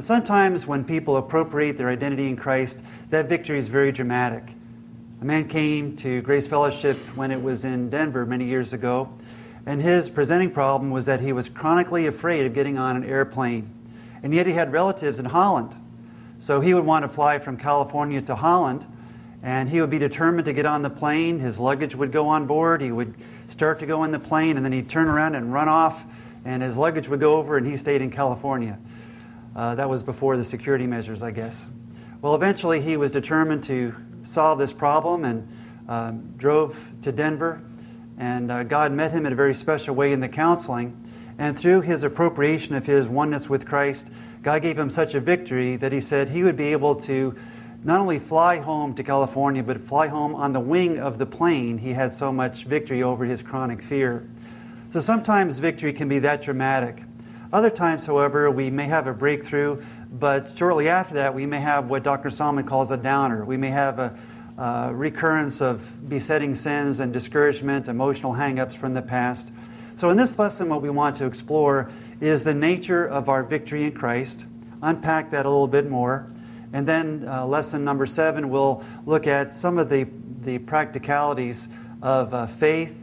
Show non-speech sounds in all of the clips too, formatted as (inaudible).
Sometimes when people appropriate their identity in Christ, that victory is very dramatic. A man came to Grace Fellowship when it was in Denver many years ago, and his presenting problem was that he was chronically afraid of getting on an airplane. And yet he had relatives in Holland. So he would want to fly from California to Holland, and he would be determined to get on the plane. His luggage would go on board. He would start to go in the plane, and then he'd turn around and run off, and his luggage would go over, and he stayed in California. Uh, that was before the security measures, I guess. Well, eventually he was determined to solve this problem and um, drove to Denver. And uh, God met him in a very special way in the counseling. And through his appropriation of his oneness with Christ, God gave him such a victory that he said he would be able to not only fly home to California, but fly home on the wing of the plane. He had so much victory over his chronic fear. So sometimes victory can be that dramatic. Other times, however, we may have a breakthrough, but shortly after that, we may have what Dr. Solomon calls a downer. We may have a, recurrence of besetting sins and discouragement, emotional hangups from the past. So, in this lesson, what we want to explore is the nature of our victory in Christ, unpack that a little bit more. And then, uh, lesson number seven, we'll look at some of the, the practicalities of uh, faith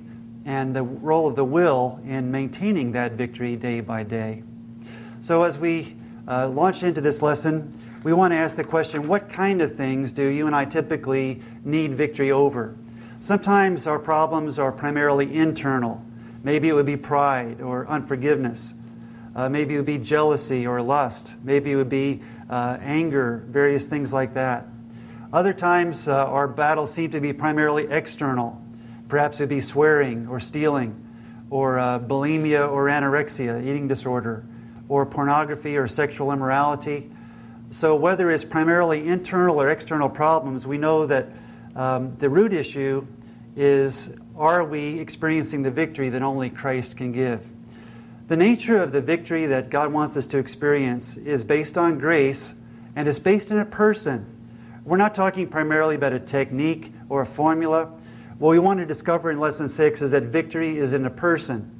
and the role of the will in maintaining that victory day by day. So, as we uh, launch into this lesson, we want to ask the question what kind of things do you and I typically need victory over? Sometimes our problems are primarily internal. Maybe it would be pride or unforgiveness. Uh, maybe it would be jealousy or lust. Maybe it would be uh, anger, various things like that. Other times, uh, our battles seem to be primarily external. Perhaps it would be swearing or stealing, or uh, bulimia or anorexia, eating disorder, or pornography or sexual immorality. So, whether it's primarily internal or external problems, we know that um, the root issue is are we experiencing the victory that only Christ can give? The nature of the victory that God wants us to experience is based on grace and is based in a person. We're not talking primarily about a technique or a formula. What we want to discover in lesson six is that victory is in a person.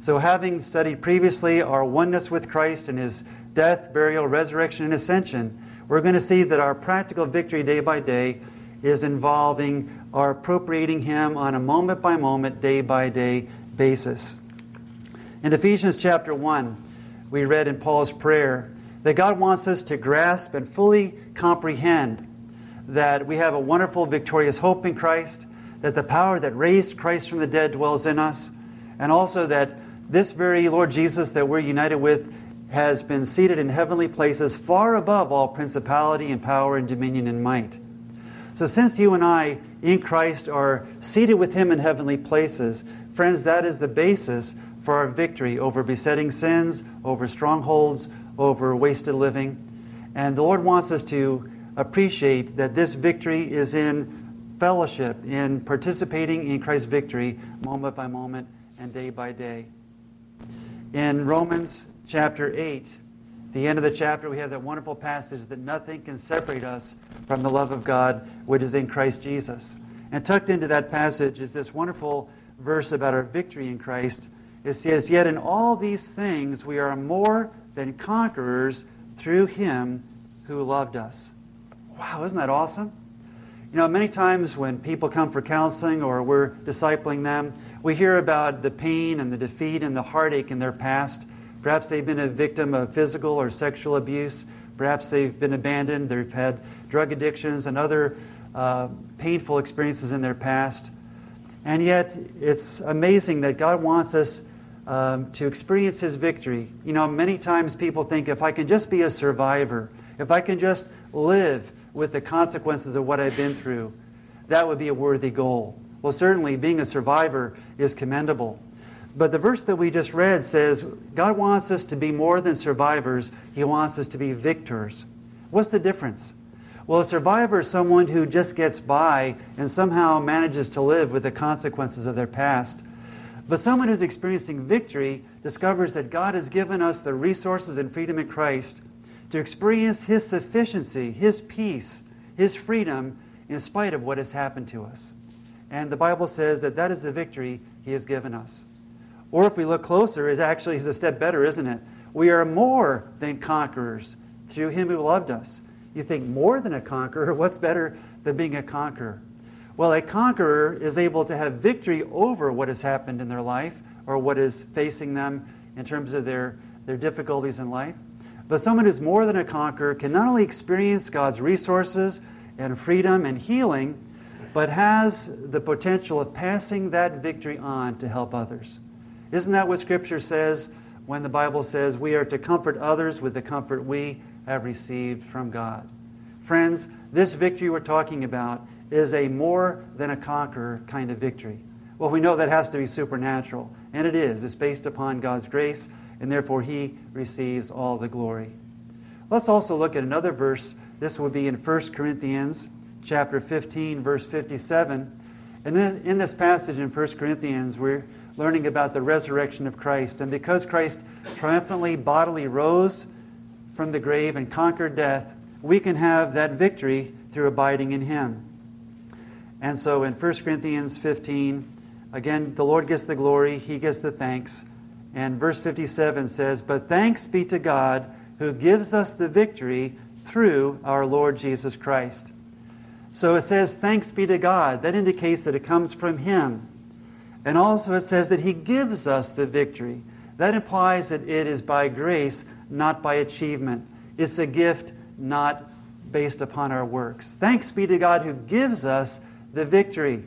So, having studied previously our oneness with Christ and his death, burial, resurrection, and ascension, we're going to see that our practical victory day by day is involving our appropriating him on a moment by moment, day by day basis. In Ephesians chapter 1, we read in Paul's prayer that God wants us to grasp and fully comprehend that we have a wonderful, victorious hope in Christ, that the power that raised Christ from the dead dwells in us, and also that this very Lord Jesus that we're united with has been seated in heavenly places far above all principality and power and dominion and might. So, since you and I in Christ are seated with Him in heavenly places, friends, that is the basis for our victory over besetting sins, over strongholds, over wasted living. And the Lord wants us to appreciate that this victory is in fellowship, in participating in Christ's victory moment by moment and day by day. In Romans chapter 8, the end of the chapter, we have that wonderful passage that nothing can separate us from the love of God which is in Christ Jesus. And tucked into that passage is this wonderful verse about our victory in Christ it says, Yet in all these things we are more than conquerors through him who loved us. Wow, isn't that awesome? You know, many times when people come for counseling or we're discipling them, we hear about the pain and the defeat and the heartache in their past. Perhaps they've been a victim of physical or sexual abuse. Perhaps they've been abandoned. They've had drug addictions and other uh, painful experiences in their past. And yet, it's amazing that God wants us um, to experience his victory. You know, many times people think if I can just be a survivor, if I can just live with the consequences of what I've been through, that would be a worthy goal. Well, certainly being a survivor is commendable. But the verse that we just read says God wants us to be more than survivors, He wants us to be victors. What's the difference? Well, a survivor is someone who just gets by and somehow manages to live with the consequences of their past. But someone who's experiencing victory discovers that God has given us the resources and freedom in Christ to experience His sufficiency, His peace, His freedom in spite of what has happened to us. And the Bible says that that is the victory He has given us. Or if we look closer, it actually is a step better, isn't it? We are more than conquerors through him who loved us. You think more than a conqueror? (laughs) What's better than being a conqueror? Well, a conqueror is able to have victory over what has happened in their life or what is facing them in terms of their, their difficulties in life. But someone who's more than a conqueror can not only experience God's resources and freedom and healing, but has the potential of passing that victory on to help others. Isn't that what Scripture says when the Bible says we are to comfort others with the comfort we have received from God? Friends, this victory we're talking about is a more than a conqueror kind of victory. Well, we know that has to be supernatural, and it is. It's based upon God's grace, and therefore He receives all the glory. Let's also look at another verse. This would be in 1 Corinthians chapter 15, verse 57. And in this passage in 1 Corinthians, we're learning about the resurrection of Christ. And because Christ triumphantly bodily rose from the grave and conquered death, we can have that victory through abiding in Him. And so in 1 Corinthians 15, again, the Lord gets the glory, He gets the thanks. And verse 57 says, But thanks be to God who gives us the victory through our Lord Jesus Christ. So it says, Thanks be to God. That indicates that it comes from Him. And also it says that He gives us the victory. That implies that it is by grace, not by achievement. It's a gift not based upon our works. Thanks be to God who gives us the victory.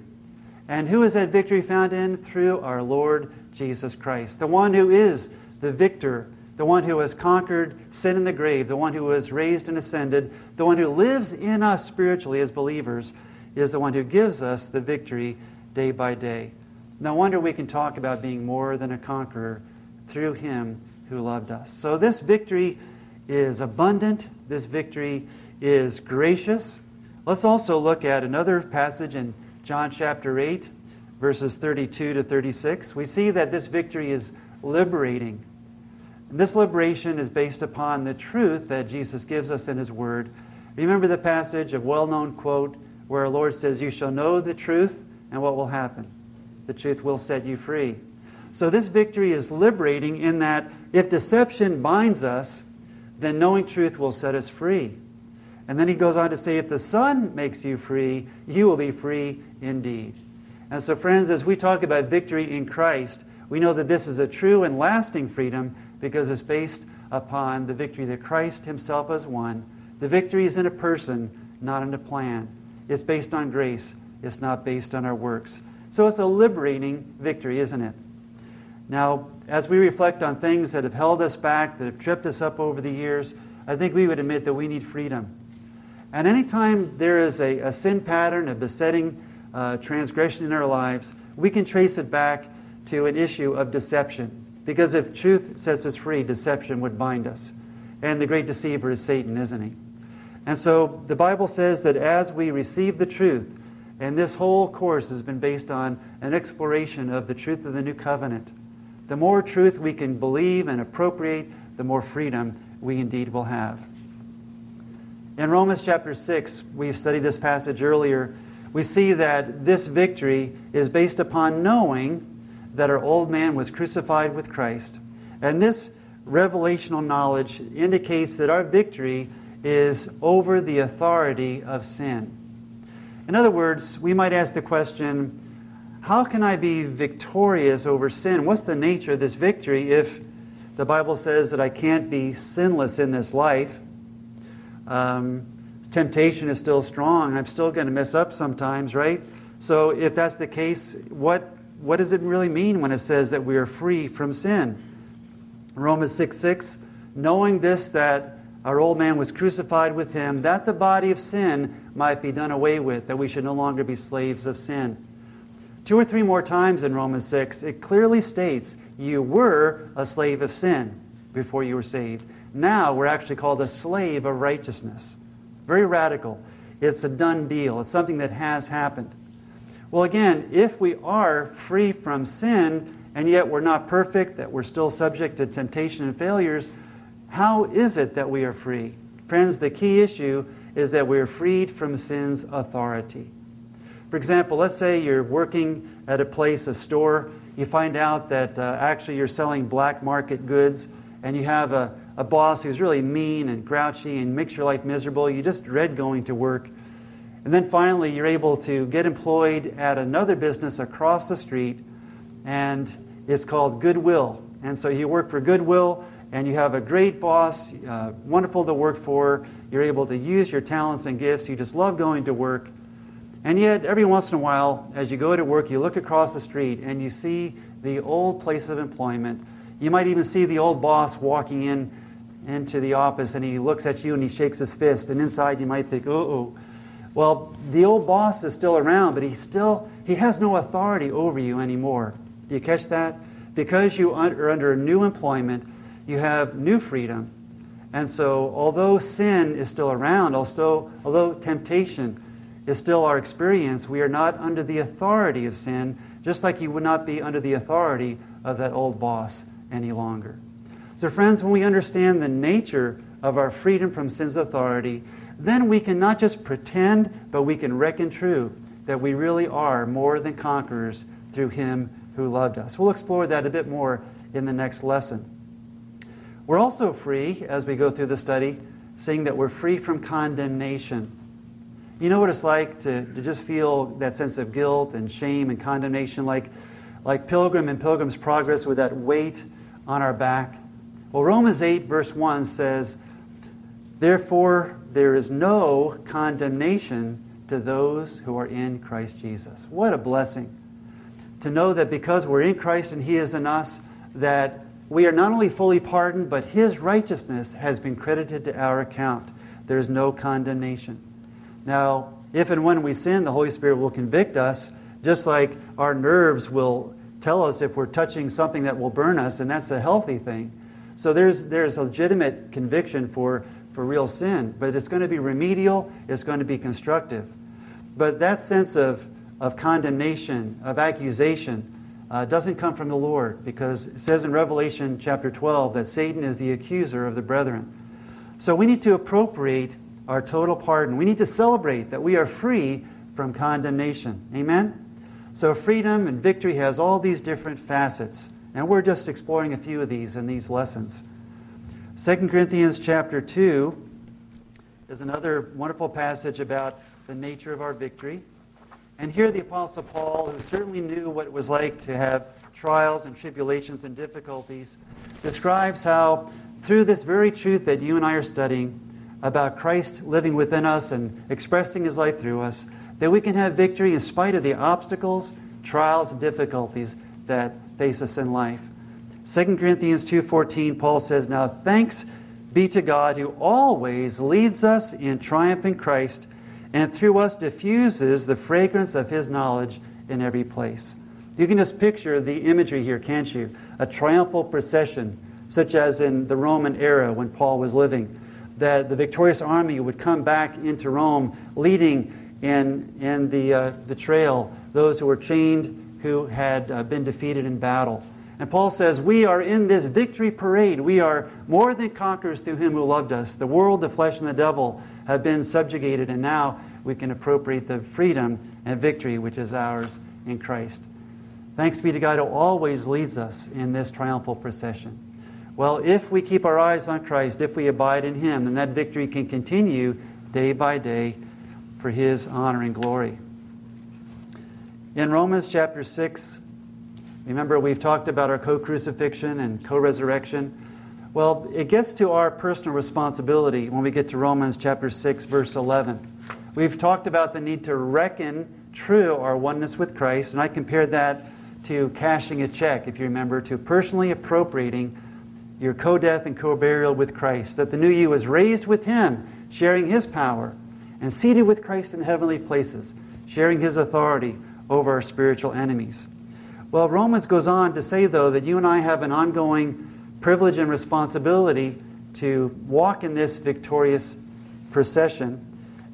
And who is that victory found in? Through our Lord Jesus Christ, the one who is the victor, the one who has conquered sin in the grave, the one who was raised and ascended, the one who lives in us spiritually as believers, is the one who gives us the victory day by day. No wonder we can talk about being more than a conqueror through him who loved us. So this victory is abundant, this victory is gracious. Let's also look at another passage in John chapter 8, verses 32 to 36. We see that this victory is liberating. And this liberation is based upon the truth that Jesus gives us in his word. Remember the passage, a well known quote, where our Lord says, You shall know the truth, and what will happen? The truth will set you free. So this victory is liberating in that if deception binds us, then knowing truth will set us free. And then he goes on to say, if the Son makes you free, you will be free indeed. And so, friends, as we talk about victory in Christ, we know that this is a true and lasting freedom because it's based upon the victory that Christ himself has won. The victory is in a person, not in a plan. It's based on grace, it's not based on our works. So it's a liberating victory, isn't it? Now, as we reflect on things that have held us back, that have tripped us up over the years, I think we would admit that we need freedom. And anytime there is a, a sin pattern, a besetting uh, transgression in our lives, we can trace it back to an issue of deception. Because if truth sets us free, deception would bind us. And the great deceiver is Satan, isn't he? And so the Bible says that as we receive the truth, and this whole course has been based on an exploration of the truth of the new covenant, the more truth we can believe and appropriate, the more freedom we indeed will have. In Romans chapter 6, we've studied this passage earlier. We see that this victory is based upon knowing that our old man was crucified with Christ. And this revelational knowledge indicates that our victory is over the authority of sin. In other words, we might ask the question how can I be victorious over sin? What's the nature of this victory if the Bible says that I can't be sinless in this life? Um, temptation is still strong. I'm still going to mess up sometimes, right? So, if that's the case, what, what does it really mean when it says that we are free from sin? Romans 6 6, knowing this, that our old man was crucified with him, that the body of sin might be done away with, that we should no longer be slaves of sin. Two or three more times in Romans 6, it clearly states you were a slave of sin before you were saved. Now we're actually called a slave of righteousness. Very radical. It's a done deal, it's something that has happened. Well, again, if we are free from sin and yet we're not perfect, that we're still subject to temptation and failures, how is it that we are free? Friends, the key issue is that we are freed from sin's authority. For example, let's say you're working at a place, a store, you find out that uh, actually you're selling black market goods, and you have a, a boss who's really mean and grouchy and makes your life miserable. You just dread going to work. And then finally, you're able to get employed at another business across the street, and it's called Goodwill. And so you work for Goodwill, and you have a great boss, uh, wonderful to work for. You're able to use your talents and gifts. You just love going to work. And yet, every once in a while, as you go to work, you look across the street and you see the old place of employment. You might even see the old boss walking in into the office and he looks at you and he shakes his fist. And inside, you might think, oh, well, the old boss is still around, but he still he has no authority over you anymore. Do you catch that? Because you are under a new employment, you have new freedom. And so, although sin is still around, also, although temptation is still our experience, we are not under the authority of sin, just like you would not be under the authority of that old boss any longer. So, friends, when we understand the nature of our freedom from sin's authority, then we can not just pretend, but we can reckon true that we really are more than conquerors through Him who loved us. We'll explore that a bit more in the next lesson. We're also free, as we go through the study, seeing that we're free from condemnation. You know what it's like to, to just feel that sense of guilt and shame and condemnation, like, like Pilgrim and Pilgrim's Progress with that weight on our back? Well, Romans 8, verse 1 says, Therefore, there is no condemnation to those who are in Christ Jesus. What a blessing to know that because we're in Christ and He is in us, that we are not only fully pardoned, but His righteousness has been credited to our account. There is no condemnation. Now, if and when we sin, the Holy Spirit will convict us, just like our nerves will tell us if we're touching something that will burn us, and that's a healthy thing. So there's, there's legitimate conviction for for real sin, but it's going to be remedial, it's going to be constructive. But that sense of, of condemnation, of accusation, uh, doesn't come from the Lord because it says in Revelation chapter 12 that Satan is the accuser of the brethren. So we need to appropriate our total pardon. We need to celebrate that we are free from condemnation. Amen? So freedom and victory has all these different facets, and we're just exploring a few of these in these lessons. 2 Corinthians chapter 2 is another wonderful passage about the nature of our victory. And here the Apostle Paul, who certainly knew what it was like to have trials and tribulations and difficulties, describes how through this very truth that you and I are studying about Christ living within us and expressing his life through us, that we can have victory in spite of the obstacles, trials, and difficulties that face us in life. 2 Corinthians 2:14 Paul says, "Now thanks be to God who always leads us in triumph in Christ and through us diffuses the fragrance of his knowledge in every place." You can just picture the imagery here, can't you? A triumphal procession such as in the Roman era when Paul was living, that the victorious army would come back into Rome leading in, in the, uh, the trail those who were chained, who had uh, been defeated in battle. And Paul says, We are in this victory parade. We are more than conquerors through him who loved us. The world, the flesh, and the devil have been subjugated, and now we can appropriate the freedom and victory which is ours in Christ. Thanks be to God who always leads us in this triumphal procession. Well, if we keep our eyes on Christ, if we abide in him, then that victory can continue day by day for his honor and glory. In Romans chapter 6, Remember, we've talked about our co crucifixion and co resurrection. Well, it gets to our personal responsibility when we get to Romans chapter 6, verse 11. We've talked about the need to reckon true our oneness with Christ, and I compared that to cashing a check, if you remember, to personally appropriating your co death and co burial with Christ, that the new you is raised with Him, sharing His power, and seated with Christ in heavenly places, sharing His authority over our spiritual enemies. Well, Romans goes on to say, though, that you and I have an ongoing privilege and responsibility to walk in this victorious procession.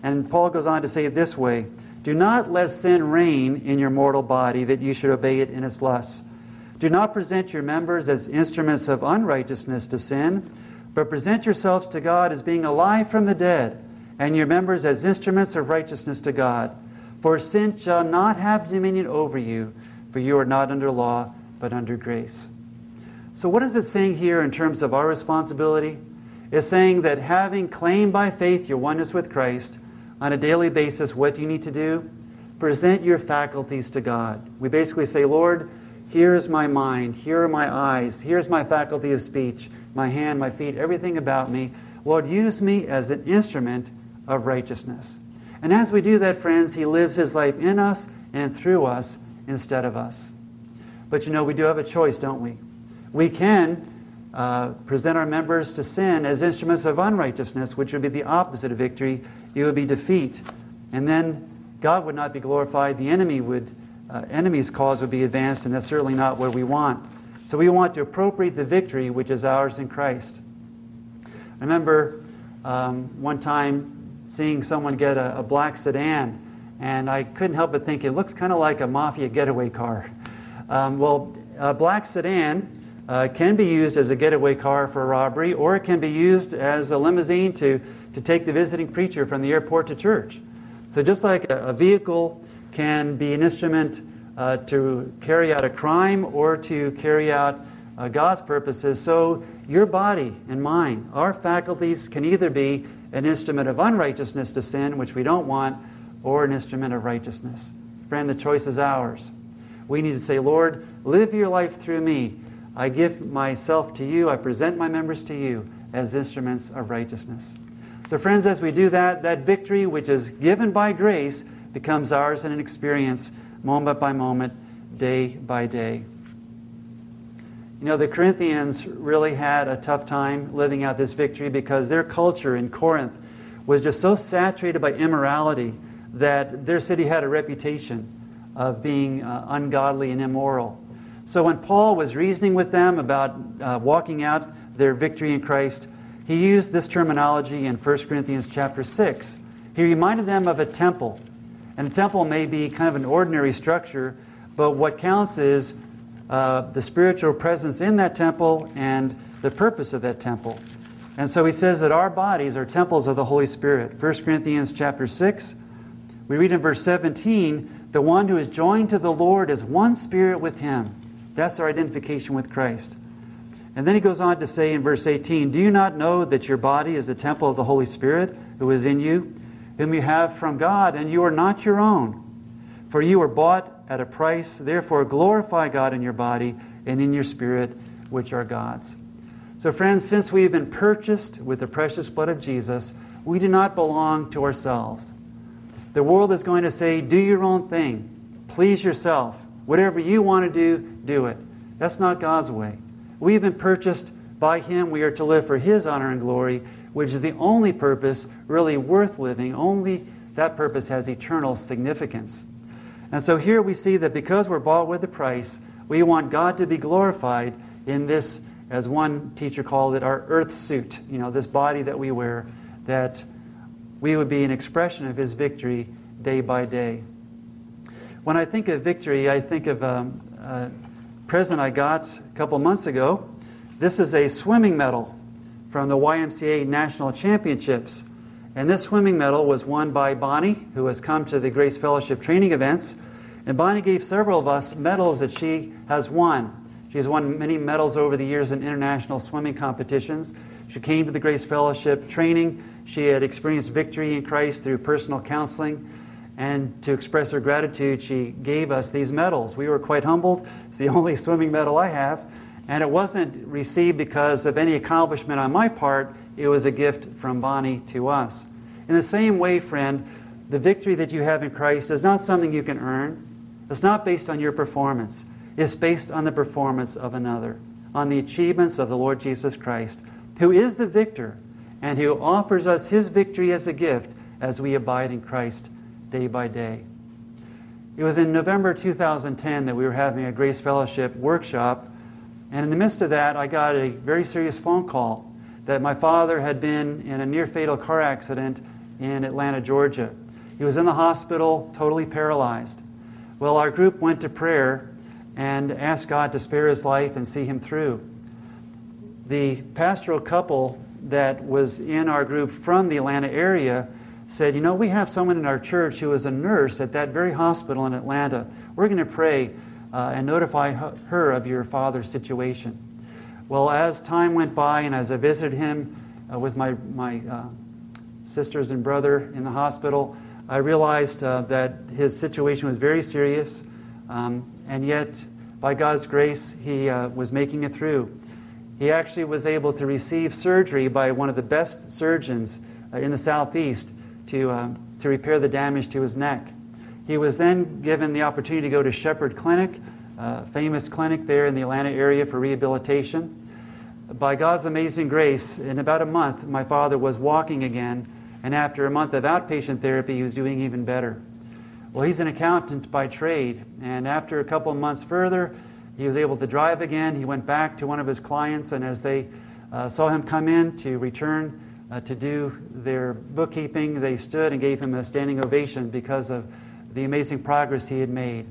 And Paul goes on to say it this way Do not let sin reign in your mortal body, that you should obey it in its lusts. Do not present your members as instruments of unrighteousness to sin, but present yourselves to God as being alive from the dead, and your members as instruments of righteousness to God. For sin shall not have dominion over you for you are not under law, but under grace. So, what is it saying here in terms of our responsibility? is saying that having claimed by faith your oneness with Christ on a daily basis, what do you need to do? Present your faculties to God. We basically say, Lord, here's my mind, here are my eyes, here's my faculty of speech, my hand, my feet, everything about me. Lord, use me as an instrument of righteousness. And as we do that, friends, He lives His life in us and through us instead of us. But you know, we do have a choice, don't we? We can uh, present our members to sin as instruments of unrighteousness, which would be the opposite of victory. It would be defeat. And then God would not be glorified. The enemy would, uh, enemy's cause would be advanced, and that's certainly not what we want. So we want to appropriate the victory which is ours in Christ. I remember um, one time seeing someone get a, a black sedan, and I couldn't help but think it looks kind of like a mafia getaway car. Um, well, a black sedan uh, can be used as a getaway car for a robbery, or it can be used as a limousine to, to take the visiting preacher from the airport to church. So, just like a, a vehicle can be an instrument uh, to carry out a crime or to carry out uh, God's purposes, so your body and mind, our faculties can either be an instrument of unrighteousness to sin, which we don't want, or an instrument of righteousness. Friend, the choice is ours. We need to say, Lord, live your life through me. I give myself to you. I present my members to you as instruments of righteousness. So, friends, as we do that, that victory which is given by grace becomes ours in an experience moment by moment, day by day. You know, the Corinthians really had a tough time living out this victory because their culture in Corinth was just so saturated by immorality that their city had a reputation of being uh, ungodly and immoral. So when Paul was reasoning with them about uh, walking out their victory in Christ, he used this terminology in 1 Corinthians chapter 6. He reminded them of a temple. And a temple may be kind of an ordinary structure, but what counts is uh, the spiritual presence in that temple and the purpose of that temple. And so he says that our bodies are temples of the Holy Spirit. 1 Corinthians chapter 6, we read in verse 17, the one who is joined to the Lord is one spirit with him. That's our identification with Christ. And then he goes on to say in verse 18, Do you not know that your body is the temple of the Holy Spirit who is in you, whom you have from God, and you are not your own? For you were bought at a price, therefore glorify God in your body and in your spirit, which are God's. So, friends, since we have been purchased with the precious blood of Jesus, we do not belong to ourselves. The world is going to say, Do your own thing, please yourself. Whatever you want to do, do it. That's not God's way. We've been purchased by Him. We are to live for His honor and glory, which is the only purpose really worth living. Only that purpose has eternal significance. And so here we see that because we're bought with a price, we want God to be glorified in this, as one teacher called it, our earth suit, you know, this body that we wear, that we would be an expression of His victory day by day. When I think of victory, I think of um, a present I got a couple months ago. This is a swimming medal from the YMCA National Championships. And this swimming medal was won by Bonnie, who has come to the Grace Fellowship training events. And Bonnie gave several of us medals that she has won. She's won many medals over the years in international swimming competitions. She came to the Grace Fellowship training. She had experienced victory in Christ through personal counseling. And to express her gratitude, she gave us these medals. We were quite humbled. It's the (laughs) only swimming medal I have. And it wasn't received because of any accomplishment on my part, it was a gift from Bonnie to us. In the same way, friend, the victory that you have in Christ is not something you can earn. It's not based on your performance. It's based on the performance of another, on the achievements of the Lord Jesus Christ, who is the victor and who offers us his victory as a gift as we abide in Christ day by day. It was in November 2010 that we were having a Grace Fellowship workshop, and in the midst of that, I got a very serious phone call that my father had been in a near fatal car accident in Atlanta, Georgia. He was in the hospital, totally paralyzed. Well, our group went to prayer and asked God to spare his life and see him through. The pastoral couple that was in our group from the Atlanta area said, You know, we have someone in our church who is a nurse at that very hospital in Atlanta. We're going to pray uh, and notify her of your father's situation. Well, as time went by and as I visited him uh, with my, my uh, sisters and brother in the hospital, I realized uh, that his situation was very serious, um, and yet, by God's grace, he uh, was making it through. He actually was able to receive surgery by one of the best surgeons uh, in the southeast to, um, to repair the damage to his neck. He was then given the opportunity to go to Shepherd Clinic, a famous clinic there in the Atlanta area for rehabilitation. By God's amazing grace, in about a month, my father was walking again, and after a month of outpatient therapy, he was doing even better. Well, he's an accountant by trade, and after a couple of months further, he was able to drive again. He went back to one of his clients, and as they uh, saw him come in to return uh, to do their bookkeeping, they stood and gave him a standing ovation because of the amazing progress he had made.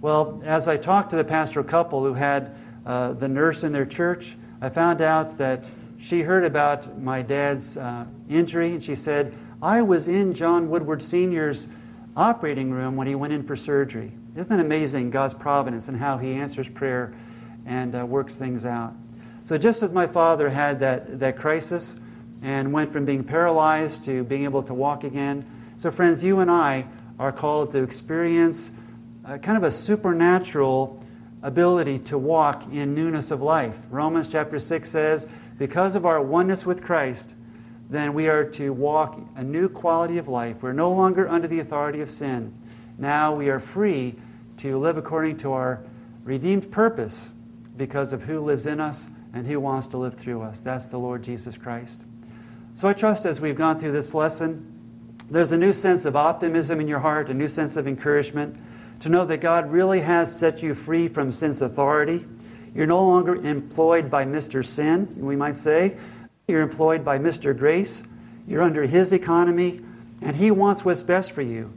Well, as I talked to the pastoral couple who had uh, the nurse in their church, I found out that she heard about my dad's uh, injury, and she said, I was in John Woodward Sr.'s operating room when he went in for surgery. Isn't it amazing, God's providence and how He answers prayer and uh, works things out? So, just as my father had that, that crisis and went from being paralyzed to being able to walk again, so, friends, you and I are called to experience a, kind of a supernatural ability to walk in newness of life. Romans chapter 6 says, Because of our oneness with Christ, then we are to walk a new quality of life. We're no longer under the authority of sin. Now we are free to live according to our redeemed purpose because of who lives in us and who wants to live through us. That's the Lord Jesus Christ. So I trust as we've gone through this lesson, there's a new sense of optimism in your heart, a new sense of encouragement to know that God really has set you free from sin's authority. You're no longer employed by Mr. Sin, we might say. You're employed by Mr. Grace. You're under His economy, and He wants what's best for you.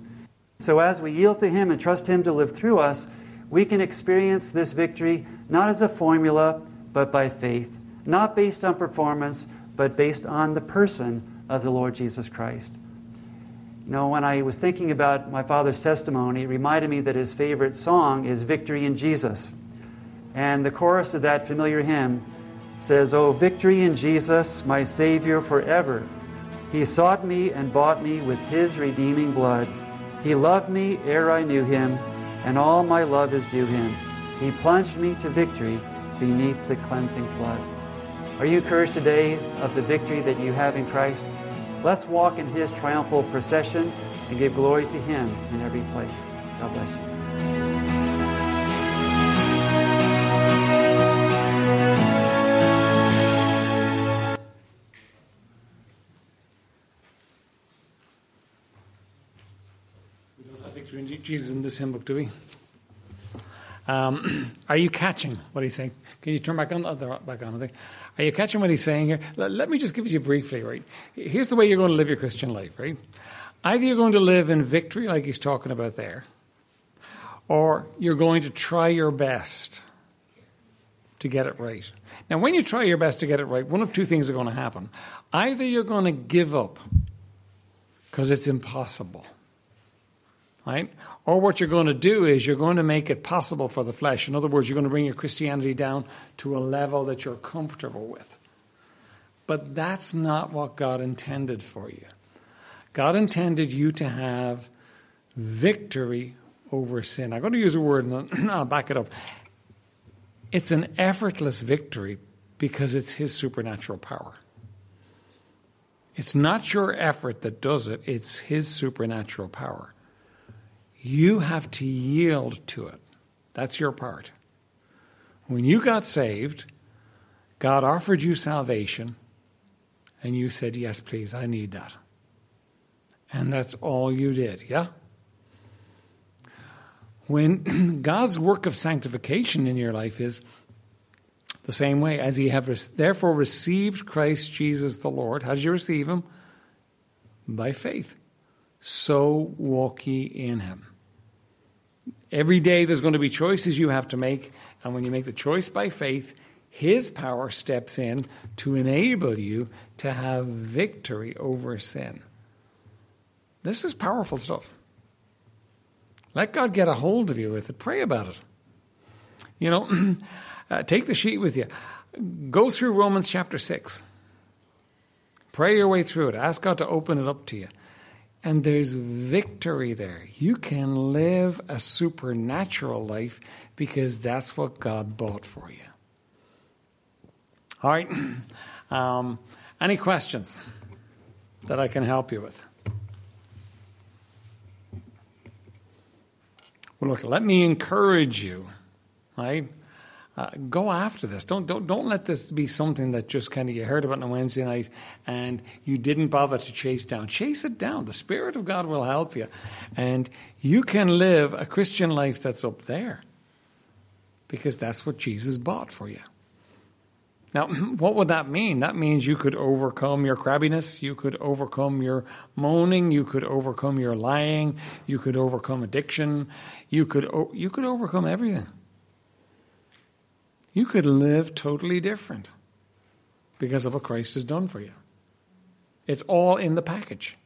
So, as we yield to Him and trust Him to live through us, we can experience this victory not as a formula, but by faith, not based on performance, but based on the person of the Lord Jesus Christ. You know, when I was thinking about my father's testimony, it reminded me that his favorite song is Victory in Jesus. And the chorus of that familiar hymn says, Oh, victory in Jesus, my Savior forever. He sought me and bought me with his redeeming blood. He loved me ere I knew him, and all my love is due him. He plunged me to victory beneath the cleansing flood. Are you encouraged today of the victory that you have in Christ? Let's walk in his triumphal procession and give glory to him in every place. God bless you. Jesus in this hymn book, do we? Um, (clears throat) are you catching what he's saying? Can you turn back on? Oh, back on. I think. Are you catching what he's saying here? Let, let me just give it to you briefly, right? Here's the way you're going to live your Christian life, right? Either you're going to live in victory, like he's talking about there, or you're going to try your best to get it right. Now, when you try your best to get it right, one of two things are going to happen. Either you're going to give up because it's impossible right? Or what you're going to do is you're going to make it possible for the flesh. In other words, you're going to bring your Christianity down to a level that you're comfortable with. But that's not what God intended for you. God intended you to have victory over sin. I'm going to use a word and (clears throat) I'll back it up. It's an effortless victory because it's His supernatural power. It's not your effort that does it, it's His supernatural power. You have to yield to it. That's your part. When you got saved, God offered you salvation, and you said, Yes, please, I need that. And that's all you did, yeah? When (clears throat) God's work of sanctification in your life is the same way, as ye have therefore received Christ Jesus the Lord, how did you receive him? By faith. So walk ye in him. Every day there's going to be choices you have to make, and when you make the choice by faith, His power steps in to enable you to have victory over sin. This is powerful stuff. Let God get a hold of you with it. Pray about it. You know, (clears throat) uh, take the sheet with you. Go through Romans chapter 6. Pray your way through it. Ask God to open it up to you. And there's victory there. You can live a supernatural life because that's what God bought for you. All right. (clears throat) Um, any questions that I can help you with? Well, look, let me encourage you, right? Uh, go after this. Don't, don't, don't let this be something that just kind of you heard about on a Wednesday night and you didn't bother to chase down. Chase it down. The Spirit of God will help you. And you can live a Christian life that's up there because that's what Jesus bought for you. Now, (clears throat) what would that mean? That means you could overcome your crabbiness, you could overcome your moaning, you could overcome your lying, you could overcome addiction, you could, you could overcome everything you could live totally different because of what Christ has done for you. It's all in the package.